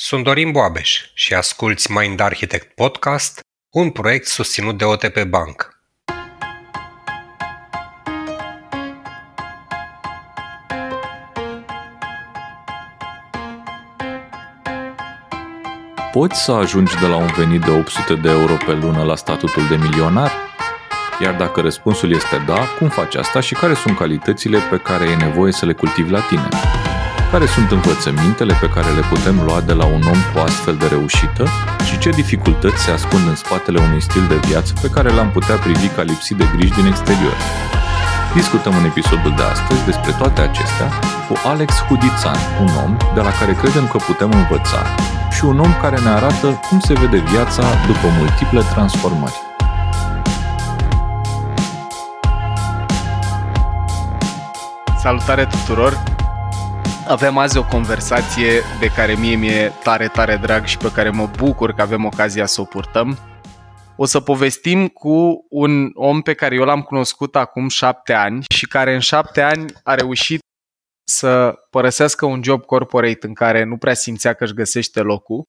Sunt Dorin Boabeș și asculți Mind Architect Podcast, un proiect susținut de OTP Bank. Poți să ajungi de la un venit de 800 de euro pe lună la statutul de milionar? Iar dacă răspunsul este da, cum faci asta și care sunt calitățile pe care e nevoie să le cultivi la tine? Care sunt învățămintele pe care le putem lua de la un om cu astfel de reușită și ce dificultăți se ascund în spatele unui stil de viață pe care l-am putea privi ca lipsit de griji din exterior? Discutăm în episodul de astăzi despre toate acestea cu Alex Hudițan, un om de la care credem că putem învăța și un om care ne arată cum se vede viața după multiple transformări. Salutare tuturor! Avem azi o conversație de care mie mi-e tare, tare drag și pe care mă bucur că avem ocazia să o purtăm. O să povestim cu un om pe care eu l-am cunoscut acum șapte ani și care în șapte ani a reușit să părăsească un job corporate în care nu prea simțea că își găsește locul.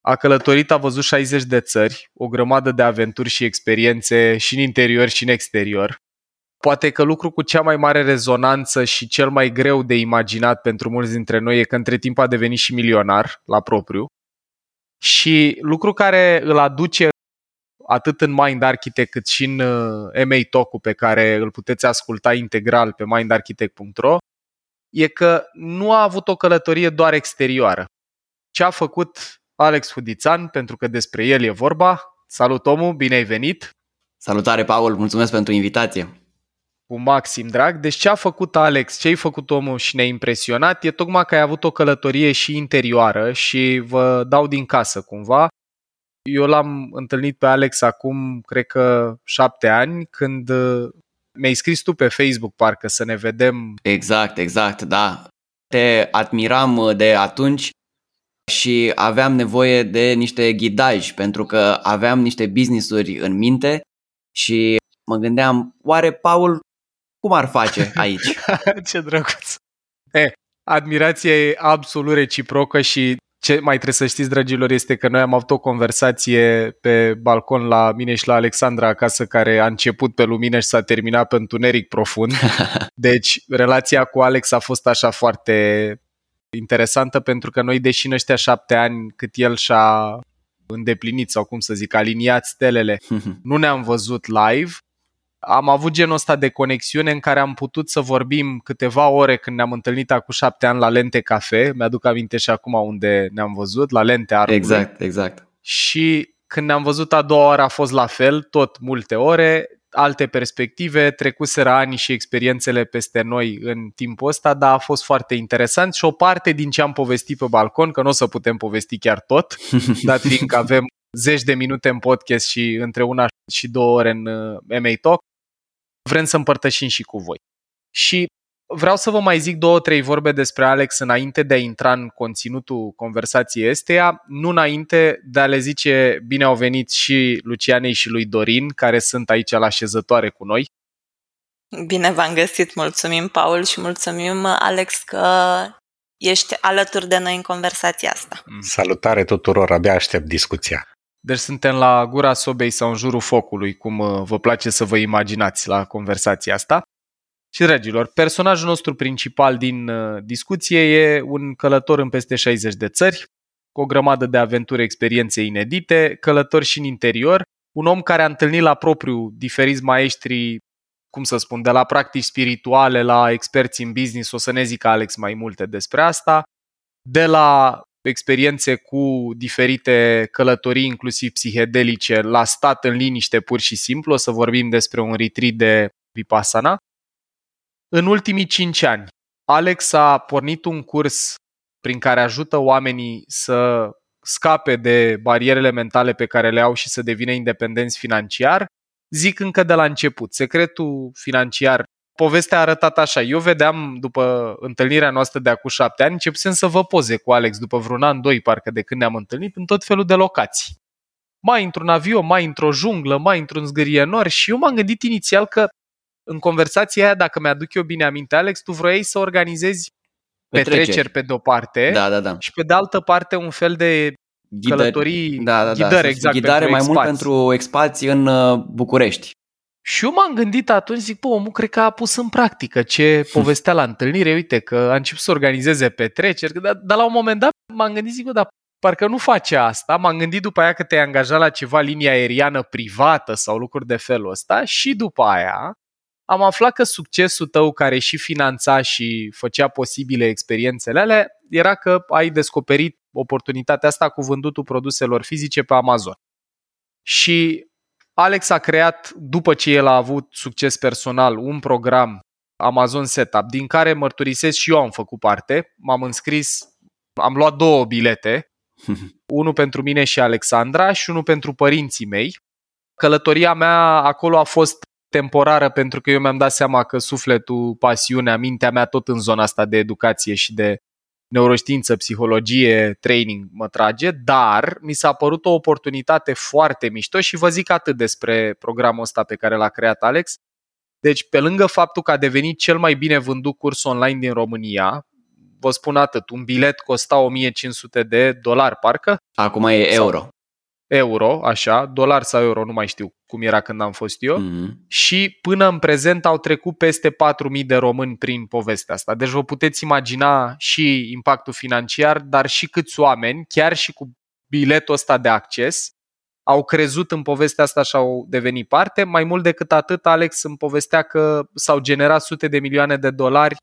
A călătorit, a văzut 60 de țări, o grămadă de aventuri și experiențe și în interior și în exterior. Poate că lucru cu cea mai mare rezonanță și cel mai greu de imaginat pentru mulți dintre noi e că între timp a devenit și milionar la propriu. Și lucru care îl aduce atât în Mind Architect cât și în uh, MA Talk-ul pe care îl puteți asculta integral pe mindarchitect.ro e că nu a avut o călătorie doar exterioară. Ce a făcut Alex Hudițan, pentru că despre el e vorba. Salut omul, bine ai venit! Salutare, Paul, mulțumesc pentru invitație! Cu maxim drag. Deci ce a făcut Alex, ce ai făcut omul și ne-a impresionat e tocmai că ai avut o călătorie și interioară și vă dau din casă cumva. Eu l-am întâlnit pe Alex acum, cred că șapte ani, când mi-ai scris tu pe Facebook, parcă, să ne vedem. Exact, exact, da. Te admiram de atunci și aveam nevoie de niște ghidaj pentru că aveam niște business-uri în minte și mă gândeam, oare Paul cum ar face aici? Ce drăguț! E, admirația e absolut reciprocă și ce mai trebuie să știți, dragilor, este că noi am avut o conversație pe balcon la mine și la Alexandra acasă, care a început pe lumină și s-a terminat pe întuneric profund. Deci, relația cu Alex a fost așa foarte interesantă pentru că noi, deși în ăștia șapte ani cât el și-a îndeplinit sau cum să zic, aliniat stelele, nu ne-am văzut live, am avut genul ăsta de conexiune în care am putut să vorbim câteva ore când ne-am întâlnit acum șapte ani la Lente Cafe, mi-aduc aminte și acum unde ne-am văzut, la Lente Arbului. Exact, exact. Și când ne-am văzut a doua oară a fost la fel, tot multe ore, alte perspective, trecuseră ani și experiențele peste noi în timpul ăsta, dar a fost foarte interesant și o parte din ce am povestit pe balcon, că nu o să putem povesti chiar tot, dat fiindcă avem zeci de minute în podcast și între una și două ore în uh, MA Talk, vrem să împărtășim și cu voi. Și vreau să vă mai zic două, trei vorbe despre Alex înainte de a intra în conținutul conversației esteia, nu înainte de a le zice bine au venit și Lucianei și lui Dorin, care sunt aici la șezătoare cu noi. Bine v-am găsit, mulțumim Paul și mulțumim Alex că ești alături de noi în conversația asta. Salutare tuturor, abia aștept discuția. Deci suntem la gura sobei sau în jurul focului, cum uh, vă place să vă imaginați la conversația asta. Și, dragilor, personajul nostru principal din uh, discuție e un călător în peste 60 de țări, cu o grămadă de aventuri, experiențe inedite, călător și în interior, un om care a întâlnit la propriu diferiți maestri, cum să spun, de la practici spirituale la experți în business, o să ne zic Alex mai multe despre asta, de la experiențe cu diferite călătorii, inclusiv psihedelice, la stat în liniște pur și simplu. O să vorbim despre un retreat de Vipassana. În ultimii cinci ani, Alex a pornit un curs prin care ajută oamenii să scape de barierele mentale pe care le au și să devină independenți financiar. Zic încă de la început, secretul financiar povestea a arătat așa. Eu vedeam, după întâlnirea noastră de acum șapte ani, începusem să vă poze cu Alex după vreun an, doi, parcă de când ne-am întâlnit, în tot felul de locații. Mai într-un avion, mai într-o junglă, mai într-un zgârie nori și eu m-am gândit inițial că în conversația aia, dacă mi-aduc eu bine aminte, Alex, tu vroiai să organizezi petreceri, petreceri pe de-o parte da, da, da. și pe de altă parte un fel de ghidări, călătorii, da, da, ghidări, da, exact, ghidare pentru mai expați. mult pentru expați în uh, București. Și eu m-am gândit atunci, zic, bă, omul cred că a pus în practică ce povestea la întâlnire, uite că a început să organizeze petreceri, dar, dar la un moment dat m-am gândit, zic, bă, dar parcă nu face asta. M-am gândit după aia că te-ai angajat la ceva linie aeriană privată sau lucruri de felul ăsta și după aia am aflat că succesul tău care și finanța și făcea posibile experiențele alea era că ai descoperit oportunitatea asta cu vândutul produselor fizice pe Amazon. Și Alex a creat, după ce el a avut succes personal, un program Amazon Setup, din care mărturisesc și eu am făcut parte. M-am înscris, am luat două bilete, unul pentru mine și Alexandra și unul pentru părinții mei. Călătoria mea acolo a fost temporară pentru că eu mi-am dat seama că sufletul, pasiunea, mintea mea tot în zona asta de educație și de neuroștiință, psihologie, training mă trage, dar mi s-a părut o oportunitate foarte mișto și vă zic atât despre programul ăsta pe care l-a creat Alex. Deci, pe lângă faptul că a devenit cel mai bine vândut curs online din România, vă spun atât, un bilet costa 1500 de dolari, parcă. Acum e euro. Euro, așa, dolar sau euro, nu mai știu cum era când am fost eu. Mm-hmm. Și până în prezent au trecut peste 4.000 de români prin povestea asta. Deci vă puteți imagina și impactul financiar, dar și câți oameni, chiar și cu biletul ăsta de acces, au crezut în povestea asta și au devenit parte. Mai mult decât atât, Alex îmi povestea că s-au generat sute de milioane de dolari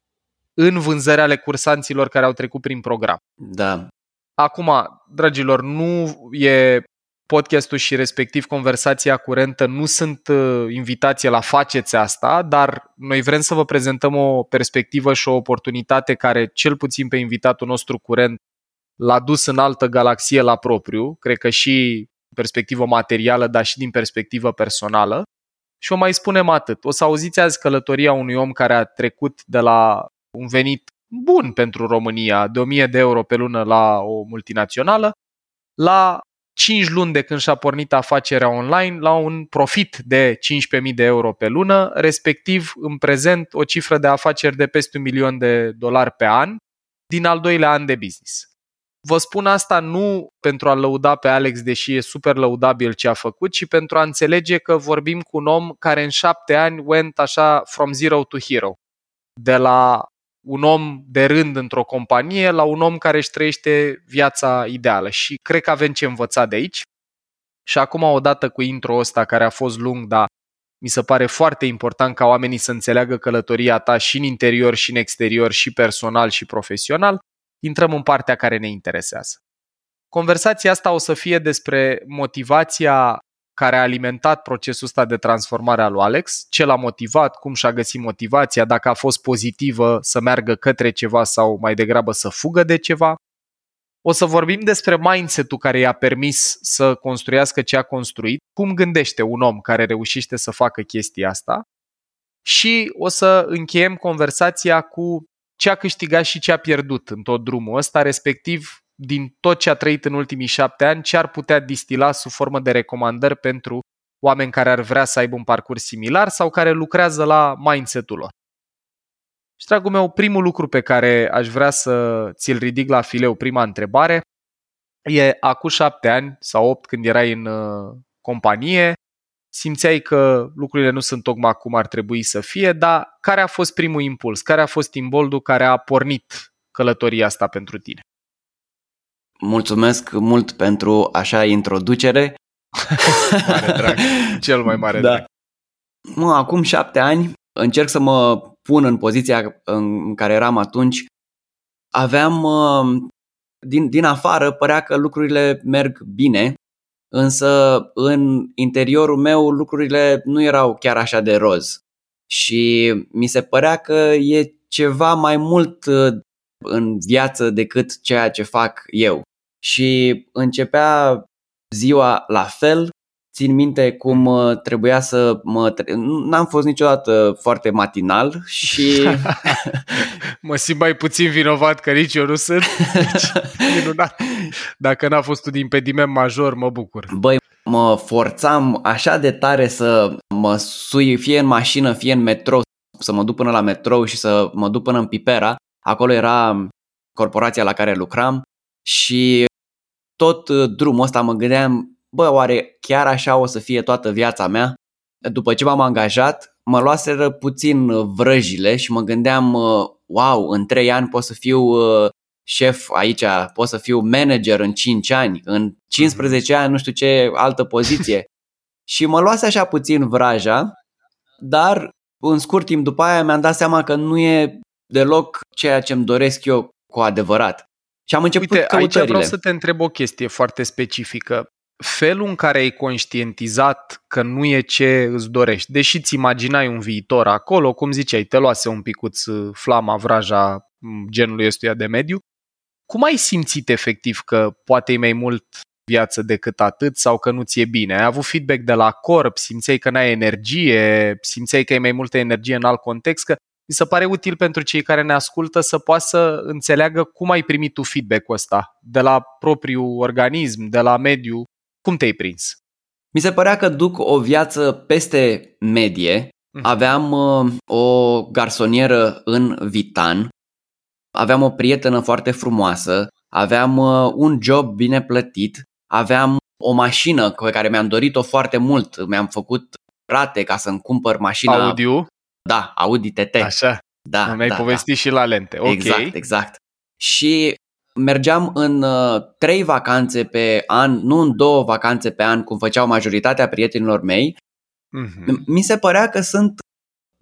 în vânzări ale cursanților care au trecut prin program. Da. Acum, dragilor, nu e podcastul și respectiv conversația curentă nu sunt uh, invitație la faceți asta, dar noi vrem să vă prezentăm o perspectivă și o oportunitate care, cel puțin pe invitatul nostru curent, l-a dus în altă galaxie la propriu, cred că și perspectivă materială, dar și din perspectivă personală. Și o mai spunem atât. O să auziți azi călătoria unui om care a trecut de la un venit bun pentru România, de 1000 de euro pe lună la o multinațională, la 5 luni de când și-a pornit afacerea online la un profit de 15.000 de euro pe lună, respectiv în prezent o cifră de afaceri de peste un milion de dolari pe an din al doilea an de business. Vă spun asta nu pentru a lăuda pe Alex, deși e super lăudabil ce a făcut, ci pentru a înțelege că vorbim cu un om care în șapte ani went așa from zero to hero. De la un om de rând într-o companie la un om care își trăiește viața ideală și cred că avem ce învăța de aici. Și acum, odată cu intro ăsta care a fost lung, dar mi se pare foarte important ca oamenii să înțeleagă călătoria ta și în interior și în exterior și personal și profesional, intrăm în partea care ne interesează. Conversația asta o să fie despre motivația care a alimentat procesul ăsta de transformare al lui Alex, ce l-a motivat, cum și-a găsit motivația, dacă a fost pozitivă să meargă către ceva sau mai degrabă să fugă de ceva. O să vorbim despre mindset-ul care i-a permis să construiască ce a construit, cum gândește un om care reușește să facă chestia asta și o să încheiem conversația cu ce a câștigat și ce a pierdut în tot drumul ăsta, respectiv din tot ce a trăit în ultimii șapte ani, ce ar putea distila sub formă de recomandări pentru oameni care ar vrea să aibă un parcurs similar sau care lucrează la mindset-ul lor. Și, dragul meu, primul lucru pe care aș vrea să ți-l ridic la fileu, prima întrebare, e acum șapte ani sau opt când erai în uh, companie, simțeai că lucrurile nu sunt tocmai cum ar trebui să fie, dar care a fost primul impuls? Care a fost imboldul care a pornit călătoria asta pentru tine? Mulțumesc mult pentru așa introducere. mare drag, cel mai mare da. drag. Mă, acum șapte ani încerc să mă pun în poziția în care eram atunci. Aveam, din, din afară, părea că lucrurile merg bine, însă în interiorul meu lucrurile nu erau chiar așa de roz. Și mi se părea că e ceva mai mult în viață decât ceea ce fac eu și începea ziua la fel. Țin minte cum uh, trebuia să mă... Tre- N-am fost niciodată foarte matinal și... mă simt mai puțin vinovat că nici eu nu sunt. minunat. Dacă n-a fost un impediment major, mă bucur. Băi, mă forțam așa de tare să mă sui fie în mașină, fie în metrou, să mă duc până la metrou și să mă duc până în Pipera. Acolo era corporația la care lucram și tot drumul ăsta mă gândeam, bă, oare chiar așa o să fie toată viața mea? După ce m-am angajat, mă luaseră puțin vrăjile și mă gândeam, wow, în trei ani pot să fiu șef aici, pot să fiu manager în 5 ani, în 15 ani nu știu ce altă poziție. și mă luase așa puțin vraja, dar în scurt timp după aia mi-am dat seama că nu e deloc ceea ce îmi doresc eu cu adevărat. Și am început Uite, căutările. aici vreau să te întreb o chestie foarte specifică. Felul în care ai conștientizat că nu e ce îți dorești, deși ți imaginai un viitor acolo, cum ziceai, te luase un picuț flama, vraja genului ăstuia de mediu, cum ai simțit efectiv că poate e mai mult viață decât atât sau că nu ți-e bine? Ai avut feedback de la corp, simțeai că n-ai energie, simțeai că ai mai multă energie în alt context, că mi se pare util pentru cei care ne ascultă să poată să înțeleagă cum ai primit tu feedback-ul ăsta de la propriul organism, de la mediu, cum te-ai prins? Mi se părea că duc o viață peste medie. Aveam uh, o garsonieră în Vitan, aveam o prietenă foarte frumoasă, aveam uh, un job bine plătit, aveam o mașină pe care mi-am dorit-o foarte mult, mi-am făcut rate ca să-mi cumpăr mașina. Audio? Da, Audi TT. Așa. Da, Mi-ai da, povestit da. și la lente. Ok. Exact, exact. Și mergeam în uh, trei vacanțe pe an, nu în două vacanțe pe an, cum făceau majoritatea prietenilor mei. Mhm. Mi se părea că sunt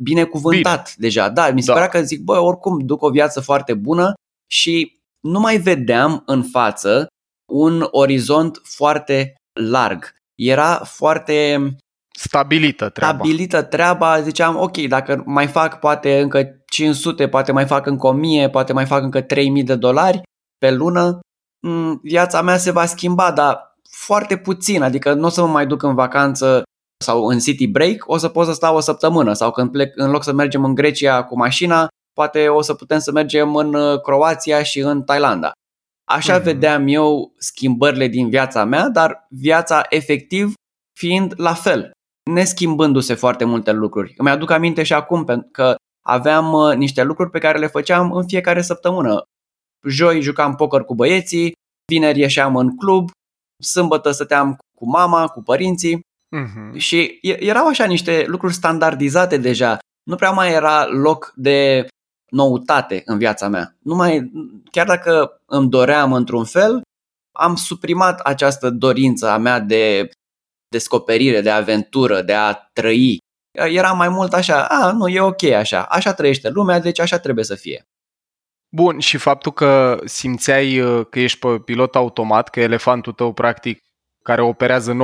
binecuvântat Bine. deja. Da, mi se Da. părea că zic, bă, oricum duc o viață foarte bună și nu mai vedeam în față un orizont foarte larg. Era foarte Stabilită treaba. stabilită treaba, ziceam, ok, dacă mai fac poate încă 500, poate mai fac încă 1000, poate mai fac încă 3000 de dolari pe lună, m, viața mea se va schimba, dar foarte puțin, adică nu o să mă mai duc în vacanță sau în city break, o să pot să stau o săptămână sau când plec, în loc să mergem în Grecia cu mașina, poate o să putem să mergem în uh, Croația și în Thailanda. Așa Mhm. vedeam eu schimbările din viața mea, dar viața efectiv fiind la fel, neschimbându-se foarte multe lucruri. Îmi aduc aminte și acum pentru că aveam uh, niște lucruri pe care le făceam în fiecare săptămână. Joi jucam poker cu băieții, vineri ieșeam în club, sâmbătă stăteam cu mama, cu părinții Mhm. și e- erau așa niște lucruri standardizate deja. Nu prea mai era loc de noutate în viața mea. Nu mai, chiar dacă îmi doream într-un fel, am suprimat această dorință a mea de descoperire, de aventură, de a trăi. Era mai mult așa, a, nu, e ok așa, așa trăiește lumea, deci așa trebuie să fie. Bun, și faptul că simțeai uh, că ești pe pilot automat, că elefantul tău, practic, care operează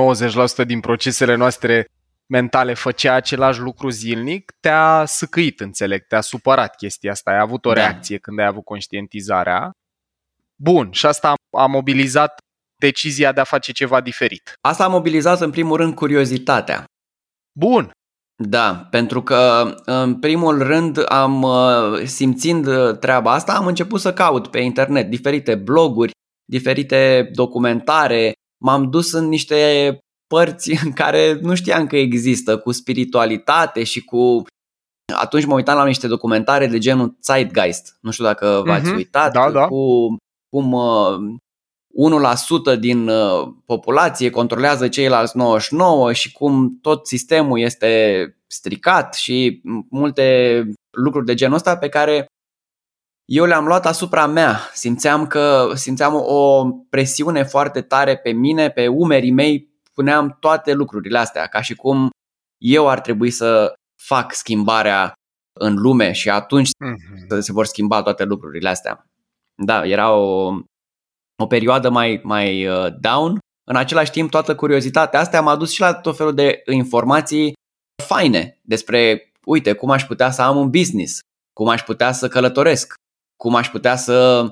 90% din procesele noastre mentale, făcea același lucru zilnic, te-a săcăit, înțeleg, te-a supărat chestia asta, ai avut o Da. reacție când ai avut conștientizarea. Bun, și asta a mobilizat decizia de a face ceva diferit. Asta a mobilizat în primul rând curiozitatea. Bun, Da, pentru că în primul rând am uh, simțind uh, treaba asta, am început să caut pe internet diferite bloguri, diferite documentare, m-am dus în niște părți în care nu știam că există, cu spiritualitate și cu atunci mă uitam la niște documentare de genul Zeitgeist. Nu știu dacă v-ați Mhm, uitat da, da. cu cum uh, 1% din uh, populație controlează ceilalți 99 și cum tot sistemul este stricat și multe lucruri de genul ăsta pe care eu le-am luat asupra mea. Simțeam că simțeam o presiune foarte tare pe mine, pe umerii mei, puneam toate lucrurile astea, ca și cum eu ar trebui să fac schimbarea în lume și atunci Mhm. se vor schimba toate lucrurile astea. Da, era o, o perioadă mai, mai uh, down. În același timp, toată curiozitatea asta m-a dus și la tot felul de informații faine despre, uite, cum aș putea să am un business, cum aș putea să călătoresc, cum aș putea să...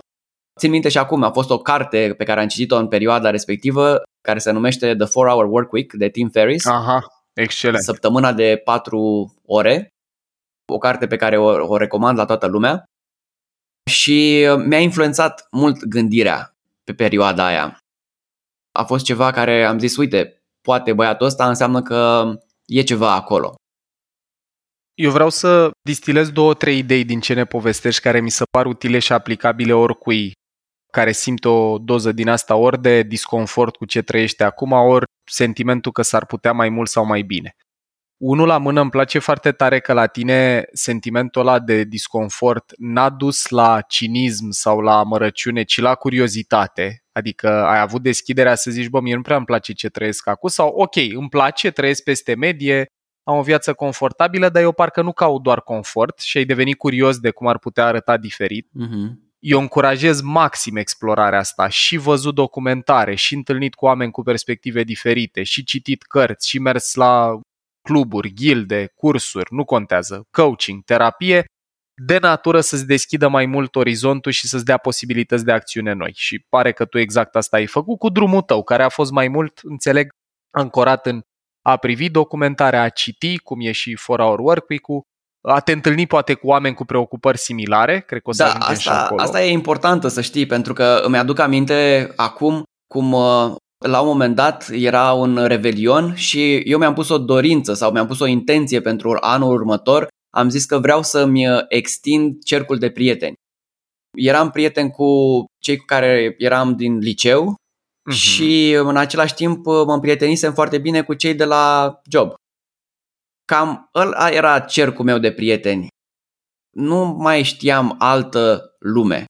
Țin minte și acum, a fost o carte pe care am citit-o în perioada respectivă, care se numește The 4 Hour Work Week de Tim Ferriss aha, excelent. săptămâna de 4 ore, o carte pe care o, o recomand la toată lumea și uh, mi-a influențat mult gândirea pe perioada aia. A fost ceva care am zis, uite, poate băiatul ăsta înseamnă că e ceva acolo. Eu vreau să distilez două, trei idei din ce ne povestești care mi se par utile și aplicabile oricui care simte o doză din asta ori de disconfort cu ce trăiește acum, ori sentimentul că s-ar putea mai mult sau mai bine. Unul la mână îmi place foarte tare că la tine sentimentul ăla de disconfort n-a dus la cinism sau la amărăciune, ci la curiozitate. Adică ai avut deschiderea să zici, bă, mie nu prea îmi place ce trăiesc acum sau ok, îmi place, trăiesc peste medie, am o viață confortabilă, dar eu parcă nu caut doar confort și ai devenit curios de cum ar putea arăta diferit. Mhm. Eu încurajez maxim explorarea asta și văzut documentare, și întâlnit cu oameni cu perspective diferite, și citit cărți, și mers la cluburi, gilde, cursuri, nu contează, coaching, terapie, de natură să-ți deschidă mai mult orizontul și să-ți dea posibilități de acțiune noi. Și pare că tu exact asta ai făcut cu drumul tău, care a fost mai mult, înțeleg, ancorat în a privi documentarea, a citi, cum e și 4 Hour Workweek-ul, a te întâlni poate cu oameni cu preocupări similare, cred că o să Da, ajungem și asta, acolo. asta e importantă să știi, pentru că îmi aduc aminte acum cum uh, la un moment dat era un revelion și eu mi-am pus o dorință sau mi-am pus o intenție pentru anul următor. Am zis că vreau să-mi uh, extind cercul de prieteni. Eram prieten cu cei cu care eram din liceu Mhm. și în același timp uh, mă împrietenisem foarte bine cu cei de la job. Cam ăla era cercul meu de prieteni. Nu mai știam altă lume.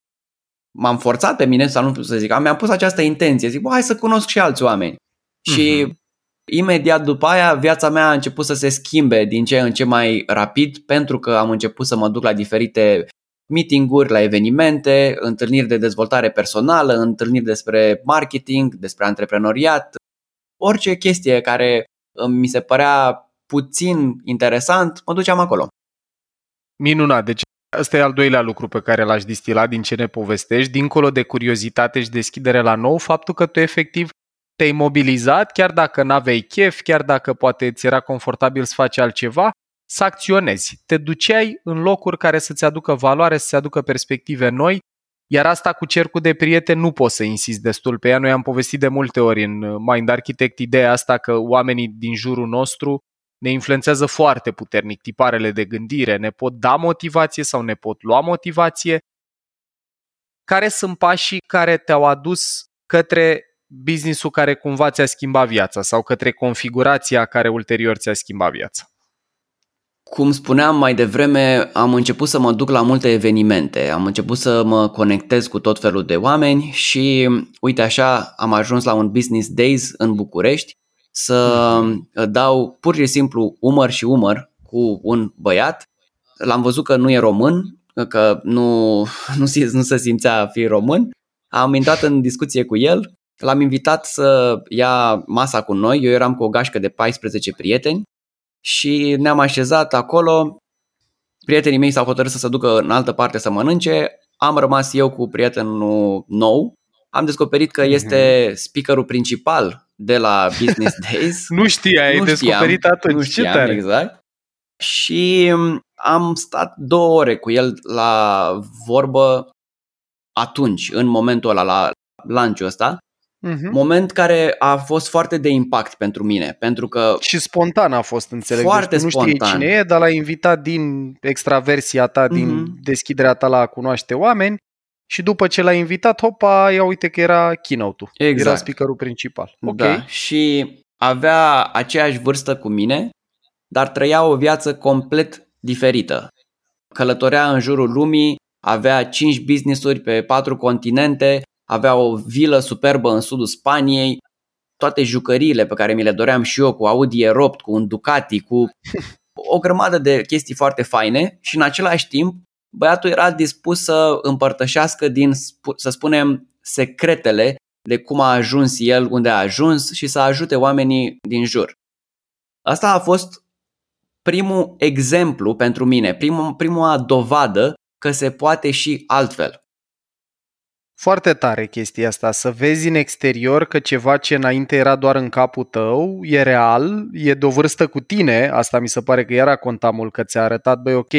M-am forțat pe mine să nu să zic, am- mi-am pus această intenție, zic, bă, hai să cunosc și alți oameni. Și Mhm. imediat după aia viața mea a început să se schimbe din ce în ce mai rapid pentru că am început să mă duc la diferite meeting-uri, la evenimente, întâlniri de dezvoltare personală, întâlniri despre marketing, despre antreprenoriat, orice chestie care uh, mi se părea puțin interesant, mă duceam acolo. Minunat, deci ăsta e al doilea lucru pe care l-aș distila din ce ne povestești, dincolo de curiozitate și deschidere la nou, faptul că tu efectiv te-ai mobilizat, chiar dacă n-aveai chef, chiar dacă poate ți era confortabil să faci altceva, să acționezi. Te duceai în locuri care să-ți aducă valoare, să-ți aducă perspective noi, iar asta cu cercul de prieteni nu poți să insist destul pe ea. Noi am povestit de multe ori în Mind Architect ideea asta că oamenii din jurul nostru ne influențează foarte puternic tiparele de gândire, ne pot da motivație sau ne pot lua motivație. Care sunt pașii care te-au adus către businessul care cumva ți-a schimbat viața sau către configurația care ulterior ți-a schimbat viața? Cum spuneam mai devreme, am început să mă duc la multe evenimente, am început să mă conectez cu tot felul de oameni și uite așa am ajuns la un Business Days în București să dau pur și simplu umăr și umăr cu un băiat. L-am văzut că nu e român, că nu, nu, se- nu se simțea a fi român. Am intrat în discuție cu el, l-am invitat să ia masa cu noi, eu eram cu o gașcă de 14 prieteni și ne-am așezat acolo. Prietenii mei s-au hotărât să se ducă în altă parte să mănânce. Am rămas eu cu prietenul nou. Am descoperit că este speakerul principal de la Business Days. Nu știai, ai Nu descoperit știam, atunci. Nu Ce știam, tare. exact. Și mm, am stat două ore cu el la vorbă atunci, în momentul ăla, la lunch-ul ăsta. Mhm. Moment care a fost foarte de impact pentru mine, pentru că Și spontan a fost, înțeleg. Foarte deci tu nu știi spontan. cine e, dar l-ai invitat din extraversia ta, din Mhm. deschiderea ta la a cunoaște oameni și după ce l-ai invitat, hopa, ia uite că era keynote-ul. Exact. Era speakerul principal. Ok. Da, și avea aceeași vârstă cu mine, dar trăia o viață complet diferită. Călătorea în jurul lumii, avea 5 business-uri pe 4 continente, avea o vilă superbă în sudul Spaniei, toate jucăriile pe care mi le doream și eu, cu Audi E8, cu un Ducati, cu o grămadă de chestii foarte faine și în același timp băiatul era dispus să împărtășească din, spu- să spunem, secretele de cum a ajuns el unde a ajuns și să ajute oamenii din jur. Asta a fost primul exemplu pentru mine, primul, prima dovadă că se poate și altfel. Foarte tare chestia asta, să vezi în exterior că ceva ce înainte era doar în capul tău e real, e de o vârstă cu tine, asta mi se pare că era conta mult, că ți-a arătat, băi, ok,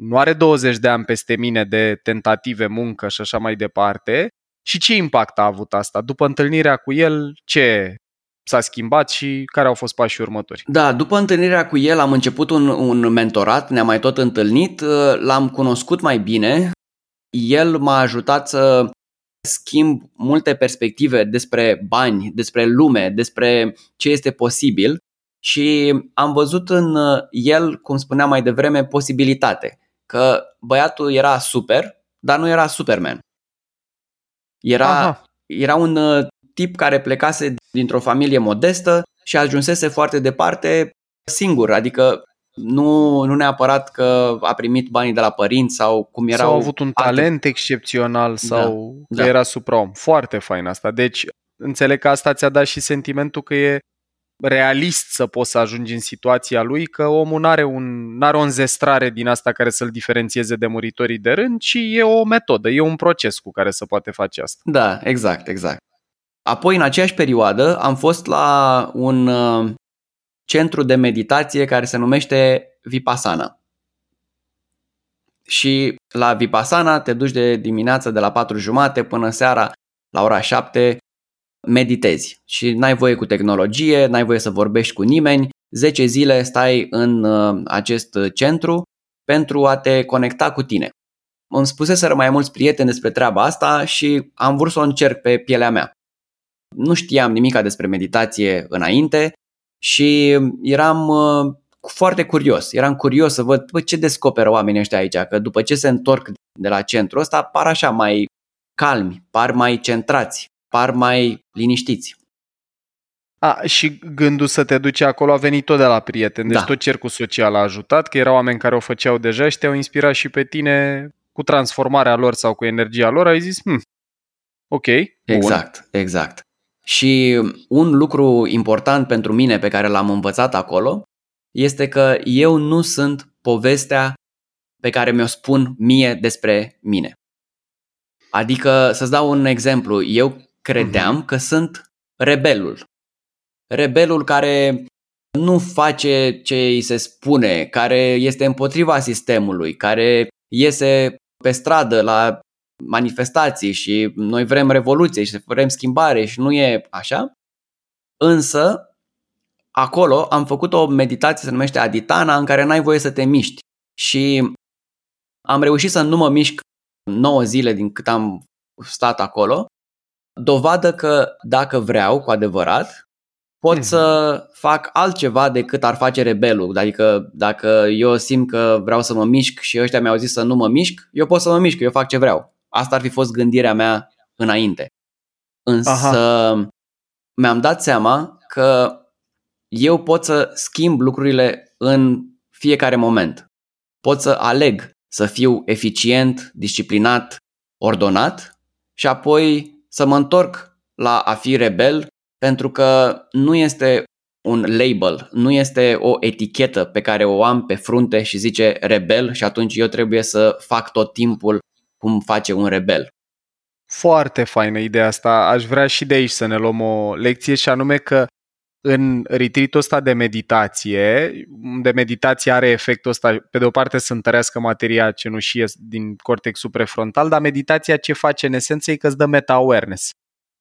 nu are 20 de ani peste mine de tentative, muncă și așa mai departe. Și ce impact a avut asta? După întâlnirea cu el, ce s-a schimbat și care au fost pașii următori? Da, după întâlnirea cu el am început un, un mentorat, ne-am mai tot întâlnit, uh, l-am cunoscut mai bine. El m-a ajutat să schimb multe perspective despre bani, despre lume, despre ce este posibil și am văzut în uh, el, cum spuneam mai devreme, posibilitate. Că băiatul era super, dar nu era Superman. Era, era un uh, tip care plecase dintr-o familie modestă și ajunsese foarte departe singur, adică nu, nu neapărat că a primit banii de la părinți sau cum era. Sau a avut un alte... talent excepțional sau da, că da. era supraom. Foarte fain asta. Deci înțeleg că asta ți-a dat și sentimentul că e realist să poți să ajungi în situația lui, că omul nu are un, n-are o înzestrare din asta care să-l diferențieze de muritorii de rând, ci e o metodă, e un proces cu care se poate face asta. Da, exact, exact. Apoi, în aceeași perioadă, am fost la un uh, centru de meditație care se numește Vipassana. Și la Vipassana te duci de dimineață de la 4 jumate până seara la ora 7 meditezi și n-ai voie cu tehnologie, n-ai voie să vorbești cu nimeni, 10 zile stai în uh, acest centru pentru a te conecta cu tine. Îmi spuseseră mai mulți prieteni despre treaba asta și am vrut să o încerc pe pielea mea. Nu știam nimica despre meditație înainte și eram uh, foarte curios. Eram curios să văd bă, ce descoperă oamenii ăștia aici, că după ce se întorc de la centru ăsta par așa mai calmi, par mai centrați, par mai liniștiți. A, și gândul să te duci acolo a venit tot de la prieteni, deci da. tot cercul social a ajutat, că erau oameni care o făceau deja și te-au inspirat și pe tine cu transformarea lor sau cu energia lor, ai zis, hm, ok, Exact, bun. exact. Și un lucru important pentru mine pe care l-am învățat acolo este că eu nu sunt povestea pe care mi-o spun mie despre mine. Adică, să-ți dau un exemplu, eu credeam uh-huh. că sunt rebelul. Rebelul care nu face ce îi se spune, care este împotriva sistemului, care iese pe stradă la manifestații și noi vrem revoluție și vrem schimbare și nu e așa. Însă, acolo am făcut o meditație, se numește Aditana, în care n-ai voie să te miști. Și am reușit să nu mă mișc 9 zile din cât am stat acolo dovadă că dacă vreau cu adevărat, pot mm-hmm. să fac altceva decât ar face rebelul. Adică dacă eu simt că vreau să mă mișc și ăștia mi-au zis să nu mă mișc, eu pot să mă mișc, eu fac ce vreau. Asta ar fi fost gândirea mea înainte. Însă Aha. mi-am dat seama că eu pot să schimb lucrurile în fiecare moment. Pot să aleg să fiu eficient, disciplinat, ordonat și apoi să mă întorc la a fi rebel pentru că nu este un label, nu este o etichetă pe care o am pe frunte și zice rebel și atunci eu trebuie să fac tot timpul cum face un rebel. Foarte faină ideea asta. Aș vrea și de aici să ne luăm o lecție și anume că în retreat ăsta de meditație, de meditație are efectul ăsta, pe de o parte să întărească materia cenușie din cortexul prefrontal, dar meditația ce face în esență e că îți dă meta-awareness.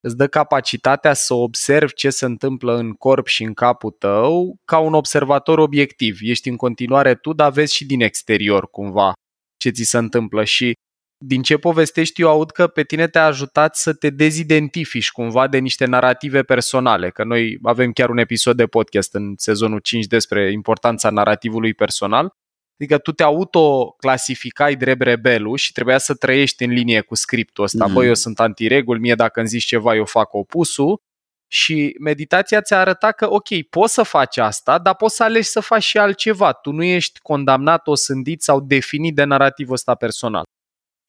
Îți dă capacitatea să observi ce se întâmplă în corp și în capul tău ca un observator obiectiv. Ești în continuare tu, dar vezi și din exterior cumva ce ți se întâmplă și din ce povestești, eu aud că pe tine te-a ajutat să te dezidentifici cumva de niște narrative personale, că noi avem chiar un episod de podcast în sezonul 5 despre importanța narrativului personal, adică tu te autoclasificai drept rebelul și trebuia să trăiești în linie cu scriptul ăsta. Mm-hmm. Băi, eu sunt antiregul, mie dacă îmi zici ceva, eu fac opusul. Și meditația ți-a arătat că, ok, poți să faci asta, dar poți să alegi să faci și altceva. Tu nu ești condamnat, osândit sau definit de narativul ăsta personal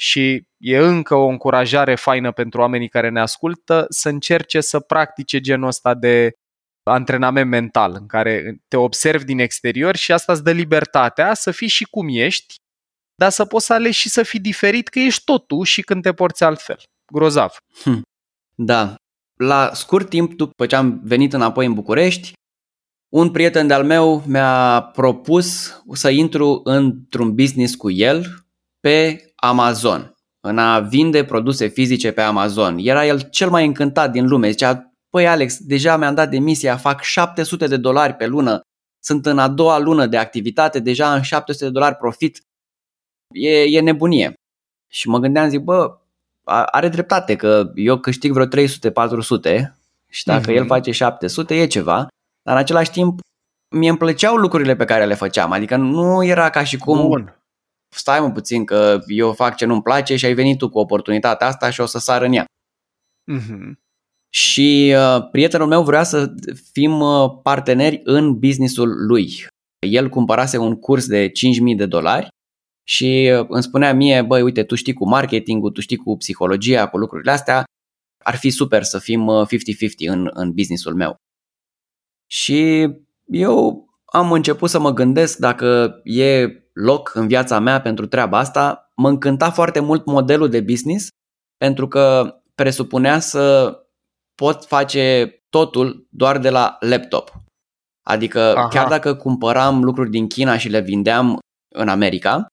și e încă o încurajare faină pentru oamenii care ne ascultă să încerce să practice genul ăsta de antrenament mental în care te observi din exterior și asta îți dă libertatea să fii și cum ești, dar să poți să alegi și să fii diferit, că ești tot tu și când te porți altfel. Grozav. Hm. Da. La scurt timp după ce am venit înapoi în București, un prieten de-al meu mi-a propus să intru într-un business cu el pe Amazon, în a vinde produse fizice pe Amazon. Era el cel mai încântat din lume, zicea, păi Alex, deja mi-am dat demisia, fac 700 de dolari pe lună, sunt în a doua lună de activitate, deja am 700 de dolari profit, e, e nebunie. Și mă gândeam, zic, bă, are dreptate că eu câștig vreo 300-400 și dacă uh-huh. el face 700 e ceva, dar în același timp mie îmi plăceau lucrurile pe care le făceam, adică nu era ca și cum Bun. Stai mă puțin că eu fac ce nu-mi place și ai venit tu cu oportunitatea asta și o să sar în ea. Uh-huh. Și uh, prietenul meu vrea să fim uh, parteneri în businessul lui. El cumpărase un curs de 5.000 de dolari și uh, îmi spunea mie, băi, uite, tu știi cu marketingul, tu știi cu psihologia, cu lucrurile astea, ar fi super să fim 50-50 în, în businessul meu. Și eu am început să mă gândesc dacă e loc în viața mea pentru treaba asta. Mă încânta foarte mult modelul de business pentru că presupunea să pot face totul doar de la laptop. Adică Aha. chiar dacă cumpăram lucruri din China și le vindeam în America,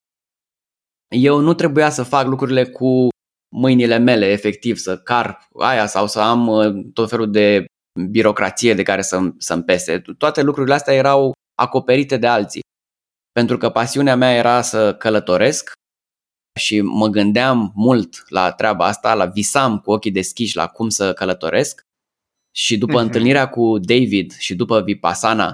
eu nu trebuia să fac lucrurile cu mâinile mele, efectiv, să car aia sau să am uh, tot felul de birocrație de care să-mi, să-mi pese. Toate lucrurile astea erau acoperite de alții. Pentru că pasiunea mea era să călătoresc și mă gândeam mult la treaba asta, la visam cu ochii deschiși la cum să călătoresc și după uh-huh. întâlnirea cu David și după Vipassana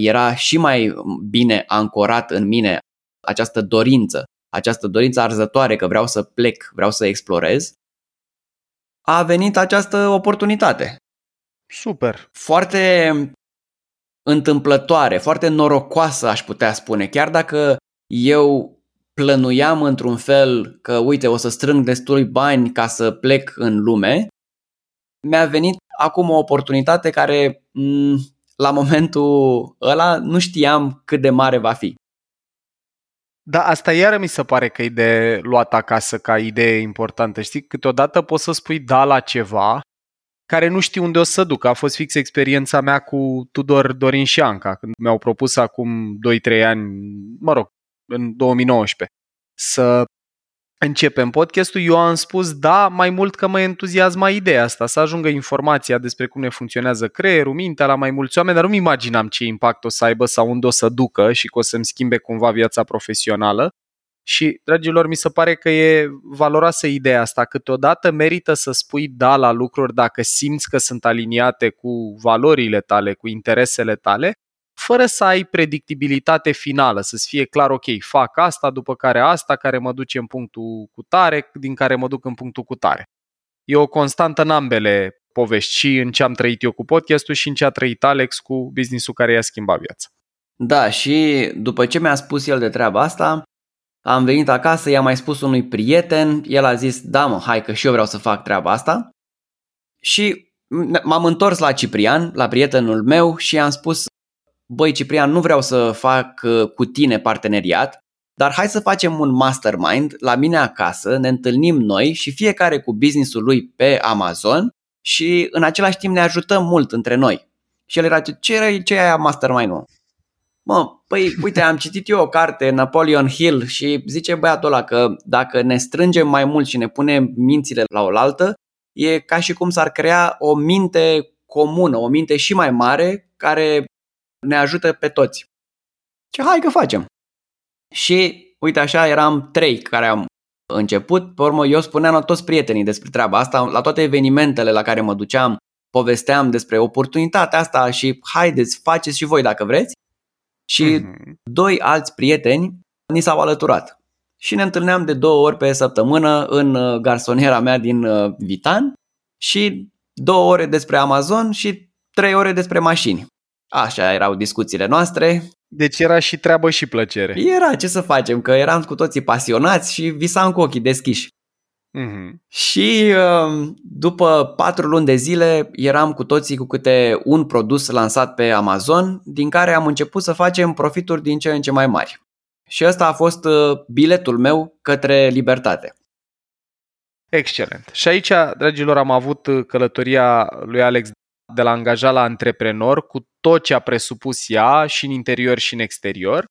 era și mai bine ancorat în mine această dorință, această dorință arzătoare că vreau să plec, vreau să explorez, a venit această oportunitate. Super. Foarte întâmplătoare, foarte norocoasă aș putea spune, chiar dacă eu plănuiam într-un fel că, uite, o să strâng destui bani ca să plec în lume, mi-a venit acum o oportunitate care mm, la momentul ăla nu știam cât de mare va fi. Da, asta iară mi se pare că e de luat acasă ca idee importantă. Știi, câteodată poți să spui da la ceva care nu știu unde o să duc. A fost fix experiența mea cu Tudor Dorin și Șanca, când mi-au propus acum 2-3 ani, mă rog, în 2019, să începem podcastul, eu am spus da, mai mult că mă entuziasma ideea asta, să ajungă informația despre cum ne funcționează creierul, mintea la mai mulți oameni, dar nu-mi imaginam ce impact o să aibă sau unde o să ducă și că o să-mi schimbe cumva viața profesională. Și, dragilor, mi se pare că e valoroasă ideea asta. Câteodată merită să spui da la lucruri dacă simți că sunt aliniate cu valorile tale, cu interesele tale, fără să ai predictibilitate finală, să-ți fie clar, ok, fac asta, după care asta, care mă duce în punctul cu tare, din care mă duc în punctul cu tare. E o constantă în ambele povești, și în ce am trăit eu cu podcastul și în ce a trăit Alex cu businessul care i-a schimbat viața. Da, și după ce mi-a spus el de treaba asta, am venit acasă, i-am mai spus unui prieten, el a zis, da mă, hai că și eu vreau să fac treaba asta. Și m-am întors la Ciprian, la prietenul meu și i-am spus, băi Ciprian, nu vreau să fac uh, cu tine parteneriat, dar hai să facem un mastermind la mine acasă, ne întâlnim noi și fiecare cu businessul lui pe Amazon și în același timp ne ajutăm mult între noi. Și el era, ce, ce e aia mastermind-ul? Mă, păi uite, am citit eu o carte, Napoleon Hill, și zice băiatul ăla că dacă ne strângem mai mult și ne punem mințile la oaltă, e ca și cum s-ar crea o minte comună, o minte și mai mare care ne ajută pe toți. Ce hai că facem. Și uite așa eram trei care am început, pe urmă eu spuneam la toți prietenii despre treaba asta, la toate evenimentele la care mă duceam, povesteam despre oportunitatea asta și haideți, faceți și voi dacă vreți. Și mm-hmm. doi alți prieteni ni s-au alăturat. Și ne întâlneam de două ori pe săptămână în uh, garsoniera mea din uh, Vitan și două ore despre Amazon și trei ore despre mașini. Așa erau discuțiile noastre. Deci era și treabă și plăcere. Era, ce să facem, că eram cu toții pasionați și visam cu ochii deschiși. Mm-hmm. Și um, după patru luni de zile eram cu toții cu câte un produs lansat pe Amazon, din care am început să facem profituri din ce în ce mai mari. Și ăsta a fost uh, biletul meu către libertate. Excelent. Și aici, dragilor, am avut uh, călătoria lui Alex de la angajat la antreprenor cu tot ce a presupus ea și în interior și în exterior.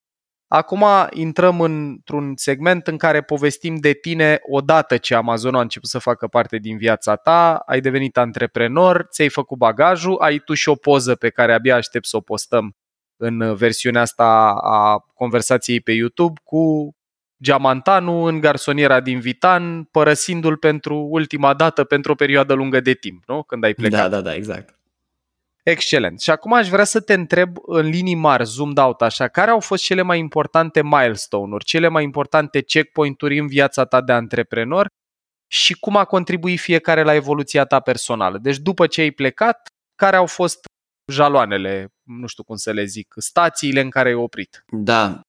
Acum intrăm într-un segment în care povestim de tine odată ce Amazon a început să facă parte din viața ta, ai devenit antreprenor, ți-ai făcut bagajul, ai tu și o poză pe care abia aștept să o postăm în versiunea asta a conversației pe YouTube cu Geamantanu în garsoniera din Vitan, părăsindu-l pentru ultima dată pentru o perioadă lungă de timp, nu? Când ai plecat. Da, da, da, exact. Excelent. Și acum aș vrea să te întreb în linii mari, zoomed out așa, care au fost cele mai importante milestone-uri, cele mai importante checkpoint-uri în viața ta de antreprenor și cum a contribuit fiecare la evoluția ta personală. Deci după ce ai plecat, care au fost jaloanele, nu știu cum să le zic, stațiile în care ai oprit? Da.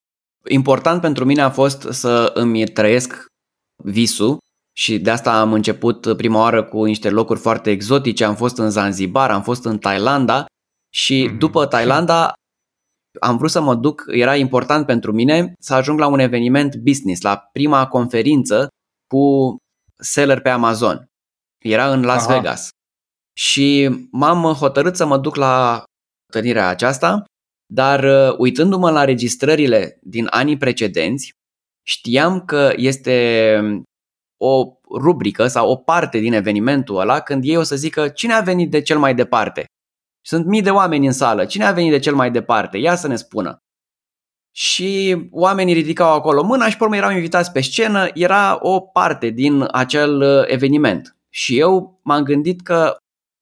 Important pentru mine a fost să îmi trăiesc visul și de asta am început prima oară cu niște locuri foarte exotice. Am fost în Zanzibar, am fost în Thailanda și mm-hmm. după Thailanda am vrut să mă duc, era important pentru mine să ajung la un eveniment business, la prima conferință cu seller pe Amazon. Era în Las Aha. Vegas. Și m-am hotărât să mă duc la întâlnirea aceasta, dar uh, uitându-mă la registrările din anii precedenți, știam că este o rubrică sau o parte din evenimentul ăla când ei o să zică cine a venit de cel mai departe. Sunt mii de oameni în sală, cine a venit de cel mai departe? Ia să ne spună. Și oamenii ridicau acolo mâna și pe urmă erau invitați pe scenă, era o parte din acel uh, eveniment. Și eu m-am gândit că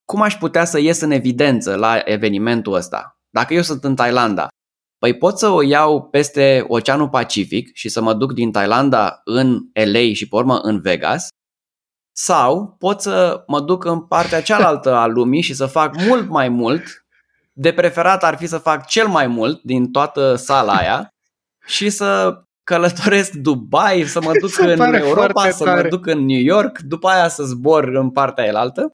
cum aș putea să ies în evidență la evenimentul ăsta? Dacă eu sunt în Thailanda, Păi pot să o iau peste Oceanul Pacific și să mă duc din Thailanda în LA și pe urmă în Vegas sau pot să mă duc în partea cealaltă a lumii și să fac mult mai mult. De preferat ar fi să fac cel mai mult din toată sala aia și să călătoresc Dubai, să mă duc în Europa, să mă duc în New York, după aia să zbor în partea elaltă.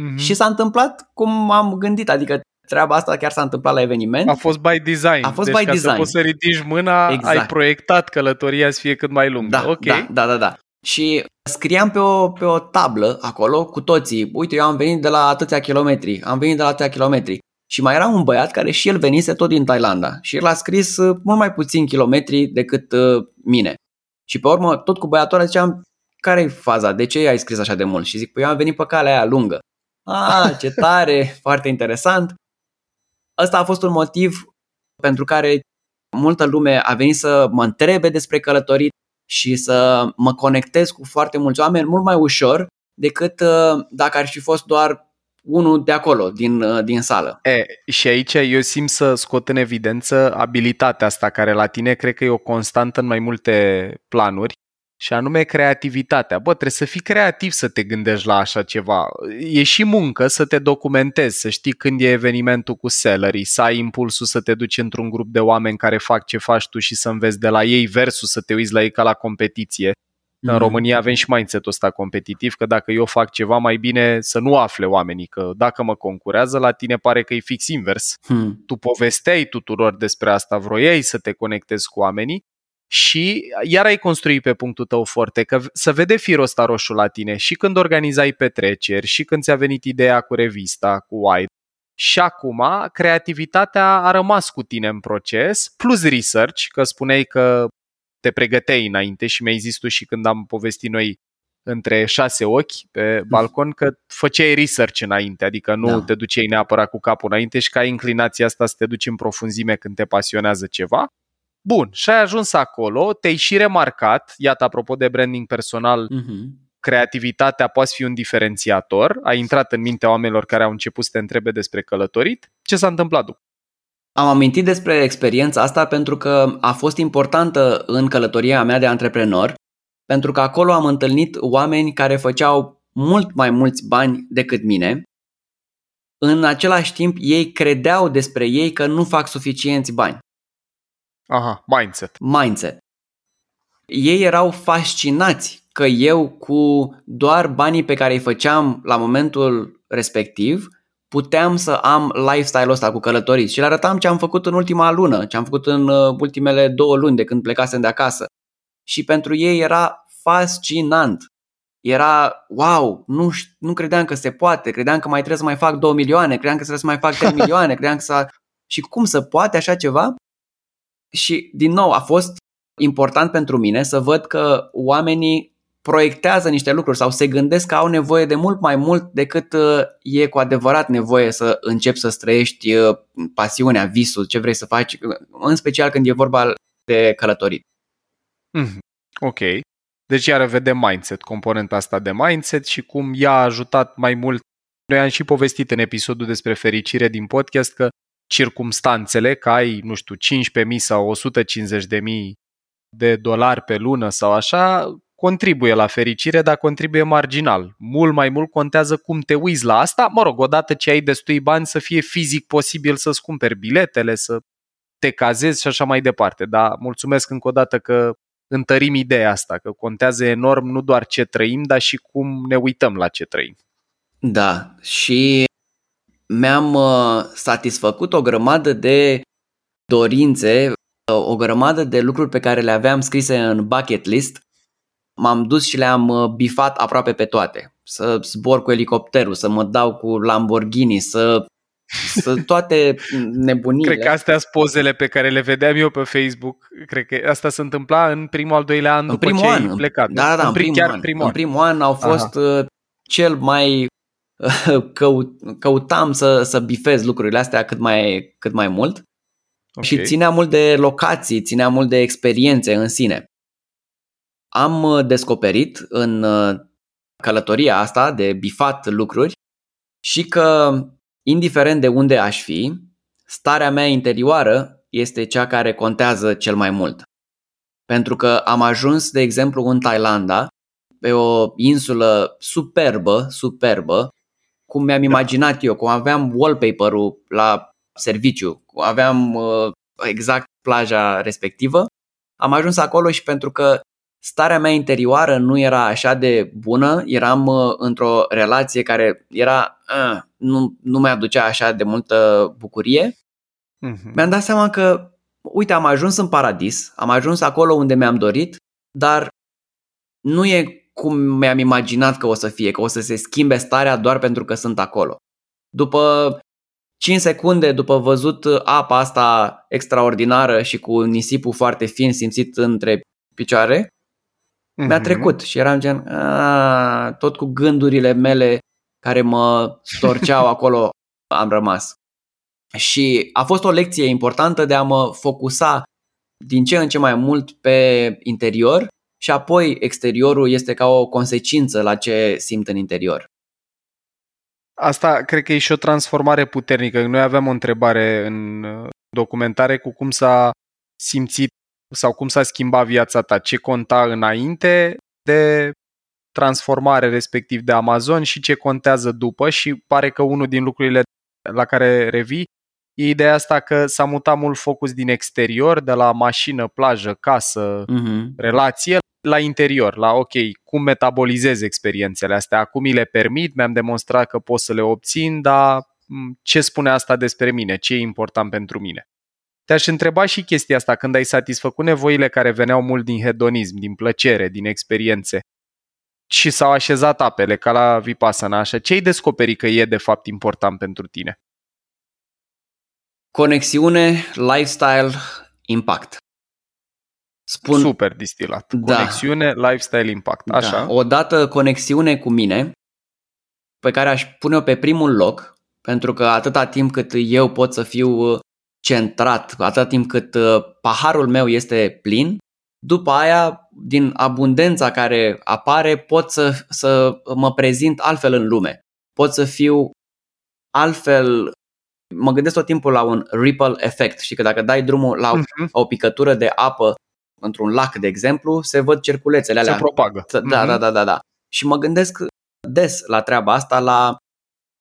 Mm-hmm. Și s-a întâmplat cum am gândit, adică treaba asta chiar s-a întâmplat la eveniment. A fost by design. A fost deci by ca design. să poți să ridici mâna, exact. ai proiectat călătoria să fie cât mai lungă. Da, okay. da, da, da, da. Și scriam pe o, pe o tablă acolo cu toții. Uite, eu am venit de la atâția kilometri, am venit de la atâția kilometri. Și mai era un băiat care și el venise tot din Thailanda și el a scris uh, mult mai puțin kilometri decât uh, mine. Și pe urmă, tot cu băiatul ăla ziceam, care e faza? De ce ai scris așa de mult? Și zic, păi eu am venit pe calea aia lungă. Ah, ce tare, foarte interesant. Ăsta a fost un motiv pentru care multă lume a venit să mă întrebe despre călătorit și să mă conectez cu foarte mulți oameni mult mai ușor decât uh, dacă ar fi fost doar unul de acolo, din, uh, din sală. E, și aici eu simt să scot în evidență abilitatea asta care la tine cred că e o constantă în mai multe planuri și anume creativitatea. Bă, trebuie să fii creativ să te gândești la așa ceva. E și muncă să te documentezi, să știi când e evenimentul cu sellerii, să ai impulsul să te duci într-un grup de oameni care fac ce faci tu și să înveți de la ei versus să te uiți la ei ca la competiție. Mm-hmm. În mhm. România avem și mindset-ul ăsta competitiv, că dacă eu fac ceva, mai bine să nu afle oamenii, că dacă mă concurează, la tine pare că e fix invers. Hmm. Tu povesteai tuturor despre asta, vroiai să te conectezi cu oamenii și iar ai construit pe punctul tău forte, că să vede firul ăsta roșu la tine și când organizai petreceri, și când ți-a venit ideea cu revista, cu Wide. Și acum, creativitatea a rămas cu tine în proces, plus research, că spuneai că te pregăteai înainte și mi-ai zis tu și când am povestit noi între șase ochi pe balcon că făceai research înainte, adică nu da. te duceai neapărat cu capul înainte și că ai inclinația asta să te duci în profunzime când te pasionează ceva. Bun, și ai ajuns acolo, te-ai și remarcat, iată, apropo de branding personal, uh-huh. creativitatea poate fi un diferențiator, ai intrat în mintea oamenilor care au început să te întrebe despre călătorit. Ce s-a întâmplat după? Am amintit despre experiența asta pentru că a fost importantă în călătoria mea de antreprenor, pentru că acolo am întâlnit oameni care făceau mult mai mulți bani decât mine. În același timp, ei credeau despre ei că nu fac suficienți bani. Aha, mindset. Mindset. Ei erau fascinați că eu cu doar banii pe care îi făceam la momentul respectiv puteam să am lifestyle-ul ăsta cu călătoriți și le arătam ce am făcut în ultima lună, ce am făcut în uh, ultimele două luni de când plecasem de acasă. Și pentru ei era fascinant. Era, wow, nu, nu credeam că se poate, credeam că mai trebuie să mai fac 2 milioane, credeam că trebuie să mai fac 3 milioane, credeam că să... Și cum să poate așa ceva? Și din nou a fost important pentru mine să văd că oamenii proiectează niște lucruri sau se gândesc că au nevoie de mult mai mult decât uh, e cu adevărat nevoie să începi să străiești uh, pasiunea, visul, ce vrei să faci, în special când e vorba de călătorit. Mm, ok. Deci iară vedem mindset, componenta asta de mindset și cum ea a ajutat mai mult. Noi am și povestit în episodul despre fericire din podcast că circumstanțele, că ai, nu știu, 15.000 sau 150.000 de dolari pe lună sau așa, contribuie la fericire, dar contribuie marginal. Mult mai mult contează cum te uiți la asta. Mă rog, odată ce ai destui bani să fie fizic posibil să-ți cumperi biletele, să te cazezi și așa mai departe. Dar mulțumesc încă o dată că întărim ideea asta, că contează enorm nu doar ce trăim, dar și cum ne uităm la ce trăim. Da, și mi-am uh, satisfăcut o grămadă de dorințe, o grămadă de lucruri pe care le aveam scrise în bucket list. M-am dus și le-am uh, bifat aproape pe toate. Să zbor cu elicopterul, să mă dau cu Lamborghini, să să toate nebunile. Cred că astea sunt pozele pe care le vedeam eu pe Facebook. Cred că asta se întâmpla în primul al doilea an în după primul ce an, ai plecat. Da, da, în, în primul, chiar an. Primul în primul an au fost Aha. Uh, cel mai căut, căutam să, să bifez lucrurile astea cât mai, cât mai mult okay. și ținea mult de locații, ținea mult de experiențe în sine. Am uh, descoperit în uh, călătoria asta de bifat lucruri și că indiferent de unde aș fi, starea mea interioară este cea care contează cel mai mult. Pentru că am ajuns, de exemplu, în Thailanda, pe o insulă superbă, superbă, cum mi-am da. imaginat eu, cum aveam wallpaper-ul la serviciu, aveam uh, exact plaja respectivă. Am ajuns acolo și pentru că starea mea interioară nu era așa de bună, eram uh, într-o relație care era uh, nu, nu mai aducea așa de multă bucurie. Uh-huh. Mi-am dat seama că, uite, am ajuns în paradis, am ajuns acolo unde mi-am dorit, dar nu e cum mi-am imaginat că o să fie, că o să se schimbe starea doar pentru că sunt acolo. După 5 secunde după văzut apa asta extraordinară și cu nisipul foarte fin simțit între picioare, mm-hmm. mi-a mhm. trecut și eram gen, tot cu gândurile mele care mă storceau acolo am rămas. Și a fost o lecție importantă de a mă focusa din ce în ce mai mult pe interior și apoi exteriorul este ca o consecință la ce simt în interior. Asta cred că e și o transformare puternică. Noi aveam o întrebare în uh, documentare cu cum s-a simțit sau cum s-a schimbat viața ta, ce conta înainte de transformare respectiv de Amazon și ce contează după și pare că unul din lucrurile la care revii e ideea asta că s-a mutat mult focus din exterior, de la mașină, plajă, casă, uh-huh. relație, la interior, la ok, cum metabolizez experiențele astea, acum mi le permit, mi-am demonstrat că pot să le obțin, dar ce spune asta despre mine, ce e important pentru mine. Te-aș întreba și chestia asta, când ai satisfăcut nevoile care veneau mult din hedonism, din plăcere, din experiențe, și s-au așezat apele, ca la Vipassana, așa, ce ai descoperit că e de fapt important pentru tine? Conexiune, lifestyle, impact. Spun... Super distilat. Da. Conexiune, lifestyle, impact. Da. Așa. Da. Odată conexiune cu mine, pe care aș pune-o pe primul loc, pentru că atâta timp cât eu pot să fiu uh, centrat, atâta timp cât uh, paharul meu este plin, după aia, din abundența care apare, pot să, să mă prezint altfel în lume. Pot să fiu altfel mă gândesc tot timpul la un ripple effect și că dacă dai drumul la uh-huh. o picătură de apă într-un lac, de exemplu, se văd cerculețele alea. Se propagă. Da, uh-huh. da, da, da, da. Și mă gândesc des la treaba asta, la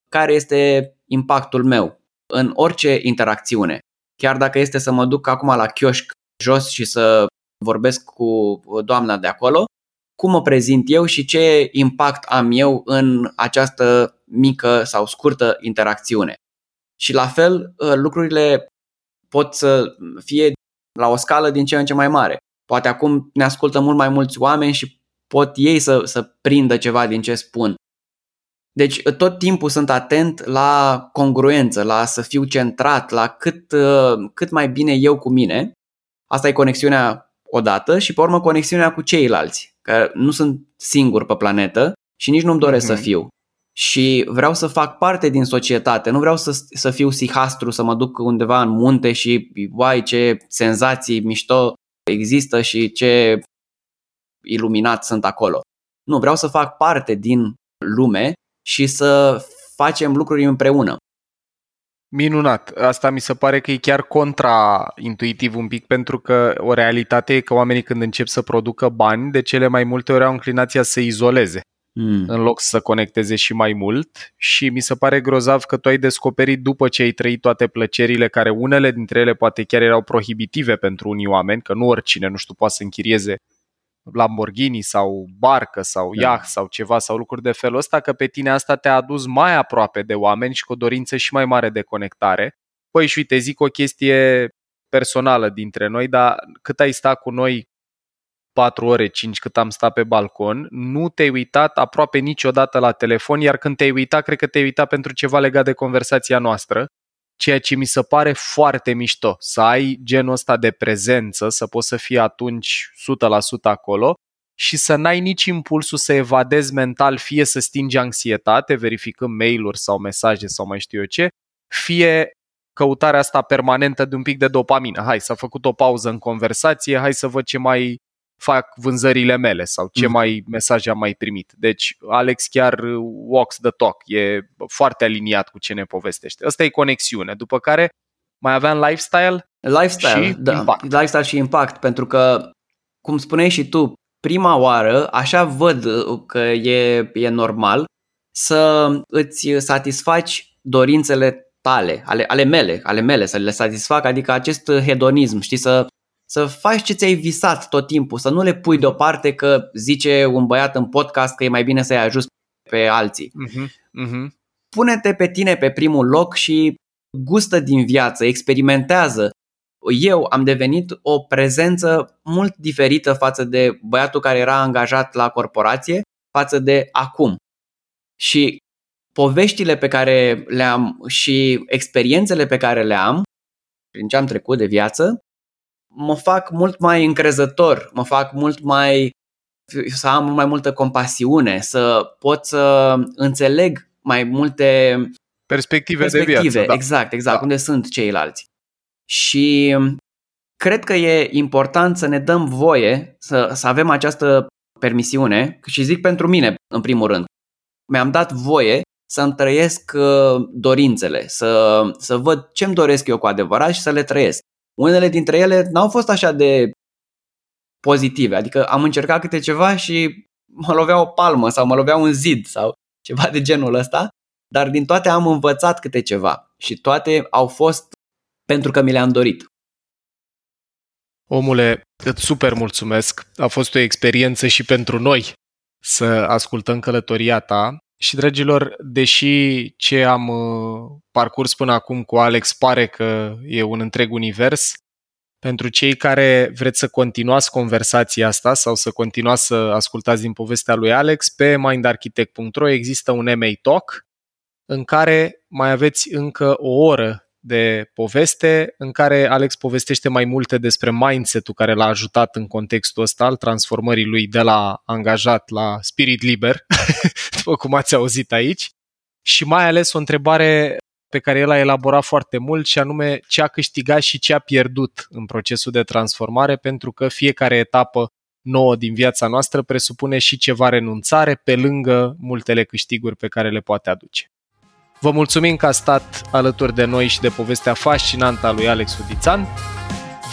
care este impactul meu în orice interacțiune. Chiar dacă este să mă duc acum la chioșc jos și să vorbesc cu doamna de acolo, cum mă prezint eu și ce impact am eu în această mică sau scurtă interacțiune. Și la fel, lucrurile pot să fie la o scală din ce în ce mai mare. Poate acum ne ascultă mult mai mulți oameni și pot ei să, să prindă ceva din ce spun. Deci tot timpul sunt atent la congruență, la să fiu centrat, la cât, cât mai bine eu cu mine Asta e conexiunea odată și pe urmă conexiunea cu ceilalți, că nu sunt singur pe planetă și nici nu-mi doresc mm-hmm. să Mhm. fiu. Și vreau să fac parte din societate, nu vreau să, să fiu sihastru, să mă duc undeva în munte și, uai, ce senzații mișto există și ce iluminat sunt acolo. Nu, vreau să fac parte din lume și să facem lucruri împreună. Minunat. Asta mi se pare că e chiar contraintuitiv un pic, pentru că o realitate e că oamenii când încep să producă bani, de cele mai multe ori au inclinația să se izoleze, Mm. în loc să conecteze și mai mult. Și mi se pare grozav că tu ai descoperit după ce ai trăit toate plăcerile, care unele dintre ele poate chiar erau prohibitive pentru unii oameni, că nu oricine, nu știu, poate să închirieze Lamborghini sau barcă sau Da. iaht sau ceva sau lucruri de felul ăsta, că pe tine asta te-a adus mai aproape de oameni și cu o dorință și mai mare de conectare. Păi și uite, zic o chestie personală dintre noi, dar cât ai stat cu noi 4 ore, 5 cât am stat pe balcon, nu te-ai uitat aproape niciodată la telefon, iar când te-ai uitat, cred că te-ai uitat pentru ceva legat de conversația noastră, ceea ce mi se pare foarte mișto, să ai genul ăsta de prezență, să poți să fii atunci 100% acolo și să n-ai nici impulsul să evadezi mental, fie să stingi anxietate, verificând mail-uri sau mesaje sau mai știu eu ce, fie căutarea asta permanentă de un pic de dopamină. Hai, s-a făcut o pauză în conversație, hai să văd ce mai fac vânzările mele sau ce Mhm. mai mesaje am mai primit. Deci Alex chiar walks the talk, e foarte aliniat cu ce ne povestește. Asta e conexiune. După care mai aveam lifestyle, Lifestyle, Și da, impact. lifestyle și impact, pentru că, cum spuneai și tu, prima oară, așa văd uh, că e, e normal să îți satisfaci dorințele tale, ale, ale mele, ale mele, să le satisfac, adică acest hedonism, știi, să, să faci ce ți-ai visat tot timpul, să nu le pui deoparte că zice un băiat în podcast că e mai bine să-i ajuți pe alții. uh-huh, uh-huh. Pune-te pe tine pe primul loc și gustă din viață, experimentează. Eu am devenit o prezență mult diferită față de băiatul care era angajat la corporație, față de acum. Și poveștile pe care le-am și experiențele pe care le am, prin ce am trecut de viață, mă fac mult mai încrezător, mă fac mult mai să am mult mai multă compasiune, să pot să înțeleg mai multe Perspective, perspective, de viață. Da. exact, exact, Da. unde sunt ceilalți. Și cred că e important să ne dăm voie să, să avem această permisiune și zic pentru mine, în primul rând. Mi-am dat voie să-mi trăiesc uh, dorințele, să, să văd ce-mi doresc eu cu adevărat și să le trăiesc. Unele dintre ele n-au fost așa de pozitive, adică am încercat câte ceva și mă lovea o palmă sau mă lovea un zid sau ceva de genul ăsta, dar din toate am învățat câte ceva și toate au fost pentru că mi le-am dorit. Omule, îți super mulțumesc. A fost o experiență și pentru noi să ascultăm călătoria ta. Și, dragilor, deși ce am uh, parcurs până acum cu Alex pare că e un întreg univers, pentru cei care vreți să continuați conversația asta sau să continuați să ascultați din povestea lui Alex, pe mindarchitect.ro există un MA Talk în care mai aveți încă o oră de poveste în care Alex povestește mai multe despre mindset-ul care l-a ajutat în contextul ăsta al transformării lui de la angajat la spirit liber, după cum ați auzit aici, și mai ales o întrebare pe care el a elaborat foarte mult și anume ce a câștigat și ce a pierdut în procesul de transformare, pentru că fiecare etapă nouă din viața noastră presupune și ceva renunțare pe lângă multele câștiguri pe care le poate aduce. Vă mulțumim că ați stat alături de noi și de povestea fascinantă a lui Alex Udițan.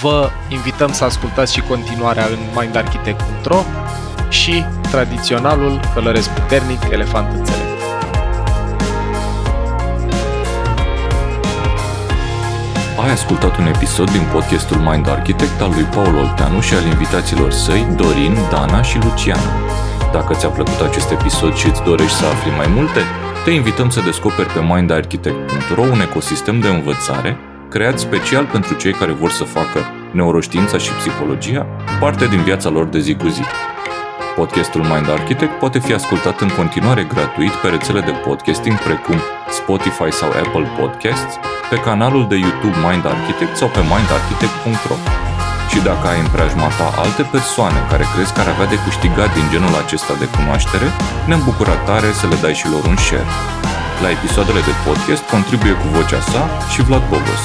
Vă invităm să ascultați și continuarea în mindarchitect.ro și tradiționalul călăresc puternic, elefant înțelept. Ai ascultat un episod din podcastul Mind Architect al lui Paul Olteanu și al invitaților săi, Dorin, Dana și Luciana. Dacă ți-a plăcut acest episod și îți dorești să afli mai multe, te invităm să descoperi pe mindarchitect.ro un ecosistem de învățare creat special pentru cei care vor să facă neuroștiința și psihologia parte din viața lor de zi cu zi. Podcastul Mind Architect poate fi ascultat în continuare gratuit pe rețele de podcasting precum Spotify sau Apple Podcasts, pe canalul de YouTube Mind Architect sau pe mindarchitect.ro. Și dacă ai în preajma ta alte persoane care crezi că ar avea de câștigat din genul acesta de cunoaștere, ne-am bucurat tare să le dai și lor un share. La episoadele de podcast contribuie cu vocea sa și Vlad Bogos.